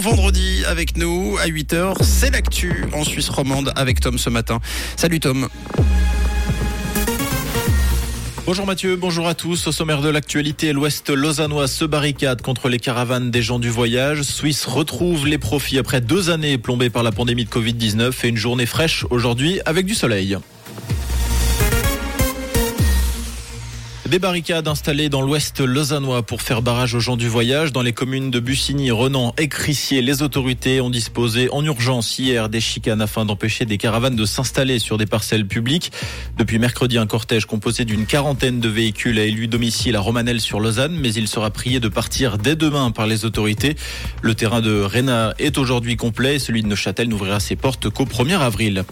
vendredi avec nous à 8h. C'est l'actu en Suisse romande avec Tom ce matin. Salut Tom. Bonjour Mathieu, bonjour à tous. Au sommaire de l'actualité, l'Ouest lausannois se barricade contre les caravanes des gens du voyage. Suisse retrouve les profits après deux années plombées par la pandémie de Covid-19 et une journée fraîche aujourd'hui avec du soleil. Des barricades installées dans l'ouest lausannois pour faire barrage aux gens du voyage. Dans les communes de Bussigny, Renan et Crissier, les autorités ont disposé en urgence hier des chicanes afin d'empêcher des caravanes de s'installer sur des parcelles publiques. Depuis mercredi, un cortège composé d'une quarantaine de véhicules a élu domicile à Romanel sur Lausanne, mais il sera prié de partir dès demain par les autorités. Le terrain de Réna est aujourd'hui complet et celui de Neuchâtel n'ouvrira ses portes qu'au 1er avril.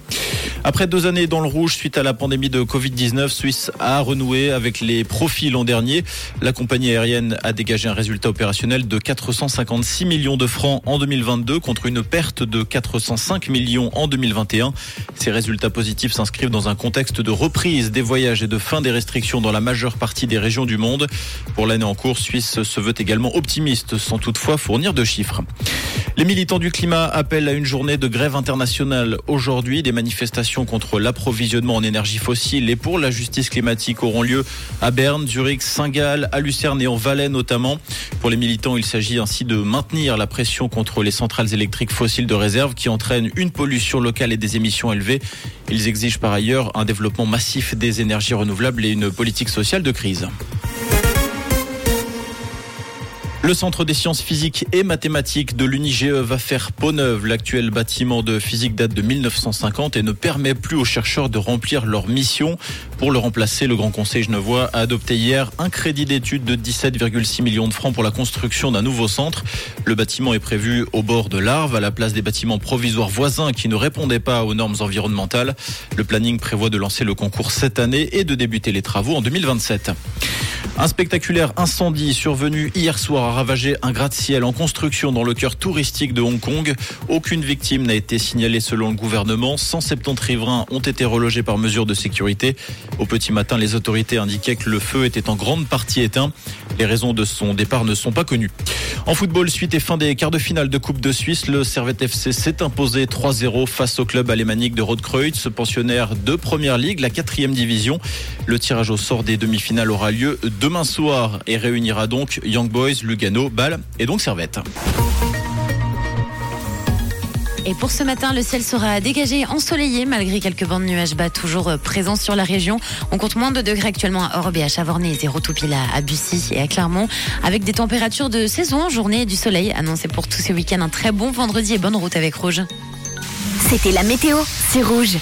Après deux années dans le rouge suite à la pandémie de Covid-19, Suisse a renoué avec les profits l'an dernier. La compagnie aérienne a dégagé un résultat opérationnel de 456 millions de francs en 2022 contre une perte de 405 millions en 2021. Ces résultats positifs s'inscrivent dans un contexte de reprise des voyages et de fin des restrictions dans la majeure partie des régions du monde. Pour l'année en cours, Suisse se veut également optimiste sans toutefois fournir de chiffres. Les militants du climat appellent à une journée de grève internationale aujourd'hui. Des manifestations contre l'approvisionnement en énergie fossile et pour la justice climatique auront lieu à Berne, Zurich, Saint-Gall, à Lucerne et en Valais notamment. Pour les militants, il s'agit ainsi de maintenir la pression contre les centrales électriques fossiles de réserve qui entraînent une pollution locale et des émissions élevées. Ils exigent par ailleurs un développement massif des énergies renouvelables et une politique sociale de crise. Le Centre des sciences physiques et mathématiques de l'UNIGE va faire peau neuve. L'actuel bâtiment de physique date de 1950 et ne permet plus aux chercheurs de remplir leur mission. Pour le remplacer, le Grand Conseil genevois a adopté hier un crédit d'études de 17,6 millions de francs pour la construction d'un nouveau centre. Le bâtiment est prévu au bord de l'Arve, à la place des bâtiments provisoires voisins qui ne répondaient pas aux normes environnementales. Le planning prévoit de lancer le concours cette année et de débuter les travaux en 2027. Un spectaculaire incendie survenu hier soir a ravagé un gratte-ciel en construction dans le cœur touristique de Hong Kong. Aucune victime n'a été signalée selon le gouvernement. 170 riverains ont été relogés par mesure de sécurité. Au petit matin, les autorités indiquaient que le feu était en grande partie éteint. Les raisons de son départ ne sont pas connues. En football, suite et fin des quarts de finale de Coupe de Suisse, le Servette FC s'est imposé 3-0 face au club alémanique de Rodkreuz, pensionnaire de Première Ligue, la quatrième division. Le tirage au sort des demi-finales aura lieu demain soir et réunira donc Young Boys, Lugano, Bâle et donc Servette. Et pour ce matin, le ciel sera dégagé, ensoleillé, malgré quelques bancs de nuages bas toujours euh, présents sur la région. On compte moins de degrés actuellement à Orbe et à Chavornay, zéro tout pile à Bussy et à Clermont, avec des températures de saison, journée et du soleil annoncé pour tous ces week-ends. Un très bon vendredi et bonne route avec Rouge. C'était la météo, c'est Rouge.